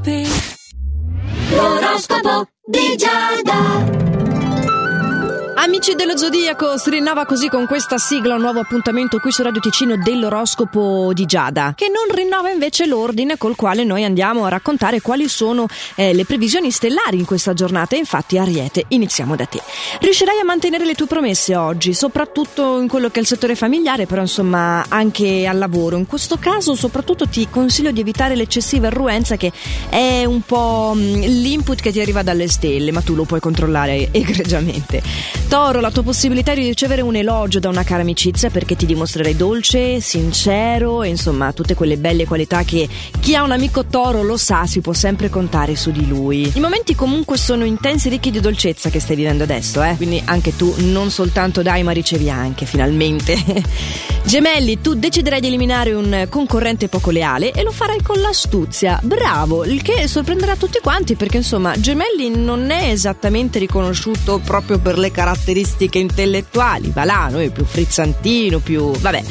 Oroscopi L'oroscopo di Giada Amici dello Zodiaco, si rinnova così con questa sigla un nuovo appuntamento qui su Radio Ticino dell'oroscopo di Giada, che non rinnova invece l'ordine col quale noi andiamo a raccontare quali sono eh, le previsioni stellari in questa giornata. Infatti, Ariete, iniziamo da te. Riuscirai a mantenere le tue promesse oggi, soprattutto in quello che è il settore familiare, però insomma anche al lavoro. In questo caso, soprattutto ti consiglio di evitare l'eccessiva irruenza che è un po' mm, l'input che ti arriva dalle stelle, ma tu lo puoi controllare egregiamente. Toro, la tua possibilità di ricevere un elogio da una cara amicizia perché ti dimostrerai dolce, sincero e insomma tutte quelle belle qualità che chi ha un amico Toro lo sa, si può sempre contare su di lui. I momenti comunque sono intensi e ricchi di dolcezza che stai vivendo adesso, eh? Quindi anche tu non soltanto dai ma ricevi anche, finalmente. Gemelli, tu deciderai di eliminare un concorrente poco leale e lo farai con l'astuzia. Bravo, il che sorprenderà tutti quanti perché insomma Gemelli non è esattamente riconosciuto proprio per le caratteristiche caratteristiche intellettuali, va là, noi più frizzantino, più... vabbè.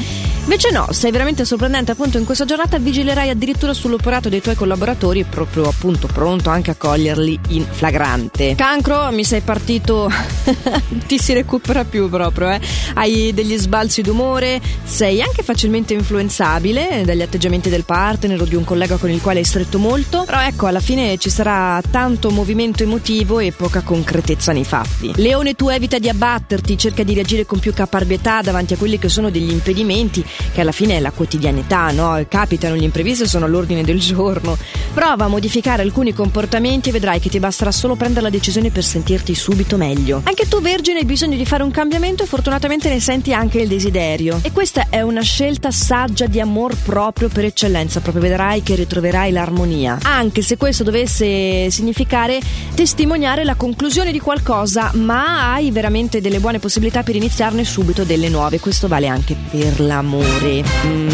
Invece no, sei veramente sorprendente appunto in questa giornata vigilerai addirittura sull'operato dei tuoi collaboratori proprio appunto pronto anche a coglierli in flagrante. Cancro, mi sei partito, ti si recupera più proprio, eh. Hai degli sbalzi d'umore, sei anche facilmente influenzabile dagli atteggiamenti del partner o di un collega con il quale hai stretto molto, però ecco alla fine ci sarà tanto movimento emotivo e poca concretezza nei fatti. Leone, tu evita di abbatterti, cerca di reagire con più caparbietà davanti a quelli che sono degli impedimenti, che alla fine è la quotidianità, no? Capitano gli imprevisti, sono all'ordine del giorno. Prova a modificare alcuni comportamenti e vedrai che ti basterà solo prendere la decisione per sentirti subito meglio. Anche tu, Vergine, hai bisogno di fare un cambiamento e fortunatamente ne senti anche il desiderio. E questa è una scelta saggia di amor proprio per eccellenza, proprio vedrai che ritroverai l'armonia. Anche se questo dovesse significare testimoniare la conclusione di qualcosa, ma hai veramente delle buone possibilità per iniziarne subito delle nuove. Questo vale anche per l'amore. Mm,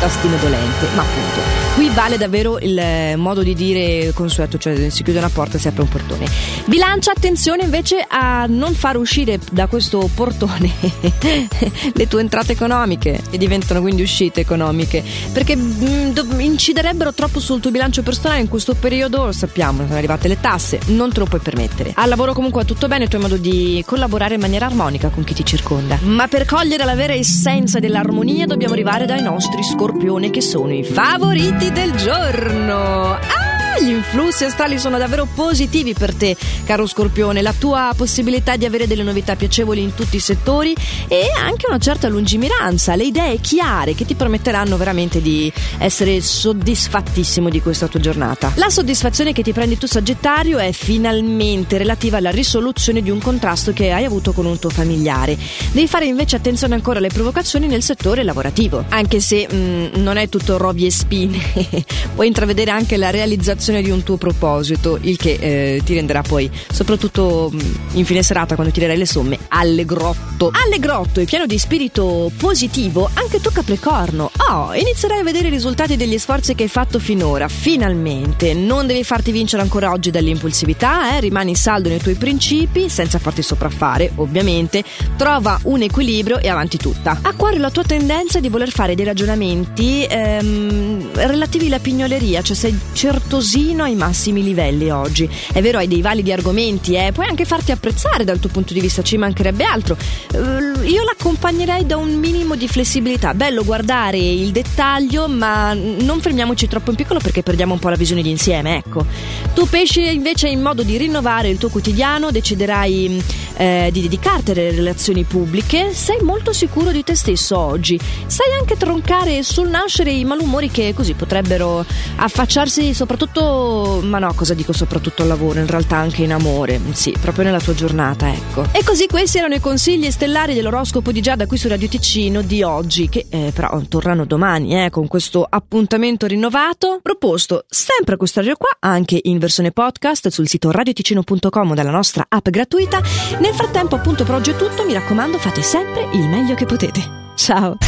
tastino dolente, ma appunto. Qui vale davvero il eh, modo di dire consueto, cioè si chiude una porta e si apre un portone. Bilancia attenzione invece a non far uscire da questo portone le tue entrate economiche, che diventano quindi uscite economiche, perché mm, inciderebbero troppo sul tuo bilancio personale in questo periodo, lo sappiamo, sono arrivate le tasse, non te lo puoi permettere. Al lavoro comunque va tutto bene, tu hai modo di collaborare in maniera armonica con chi ti circonda. Ma per cogliere la vera essenza dell'armonia dobbiamo arrivare dai nostri scorpioni che sono i favoriti del giorno. Ah! Gli influssi astrali sono davvero positivi per te, caro Scorpione. La tua possibilità di avere delle novità piacevoli in tutti i settori e anche una certa lungimiranza, le idee chiare che ti permetteranno veramente di essere soddisfattissimo di questa tua giornata. La soddisfazione che ti prendi tu, Sagittario, è finalmente relativa alla risoluzione di un contrasto che hai avuto con un tuo familiare. Devi fare invece attenzione ancora alle provocazioni nel settore lavorativo, anche se mh, mm, non è tutto rovi e spine, puoi intravedere anche la realizzazione realizzazione di un tuo proposito, il che eh, ti renderà poi, soprattutto mm, in fine serata, quando tirerai le somme, allegrotto. Allegrotto e pieno di spirito positivo, anche tu Capricorno. Oh, inizierai a vedere i risultati degli sforzi che hai fatto finora, finalmente. Non devi farti vincere ancora oggi dall'impulsività, eh? rimani saldo nei tuoi principi, senza farti sopraffare, ovviamente. Trova un equilibrio e avanti tutta. Acquario, la tua tendenza di voler fare dei ragionamenti ehm, relativi alla pignoleria, cioè sei certosino vicino ai massimi livelli oggi. È vero, hai dei validi argomenti, eh? puoi anche farti apprezzare dal tuo punto di vista, ci mancherebbe altro. Uh, io l'accompagnerei da un minimo di flessibilità. Bello guardare il dettaglio, ma non fermiamoci troppo in piccolo perché perdiamo un po' la visione di insieme, ecco. Tu pesci invece in modo di rinnovare il tuo quotidiano, deciderai eh, di dedicarti alle relazioni pubbliche, sei molto sicuro di te stesso oggi. Sai anche troncare sul nascere i malumori che così potrebbero affacciarsi soprattutto ma no, cosa dico soprattutto al lavoro, in realtà anche in amore, sì, proprio nella tua giornata, ecco. E così questi erano i consigli stellari dell'oroscopo di Giada qui su Radio Ticino di oggi, che eh, però tornano domani, eh, con questo appuntamento rinnovato, proposto sempre a questo orario qua, anche in versione podcast sul sito radioticino.com dalla nostra app gratuita. Nel frattempo, appunto, per oggi è tutto, mi raccomando, fate sempre il meglio che potete. Ciao!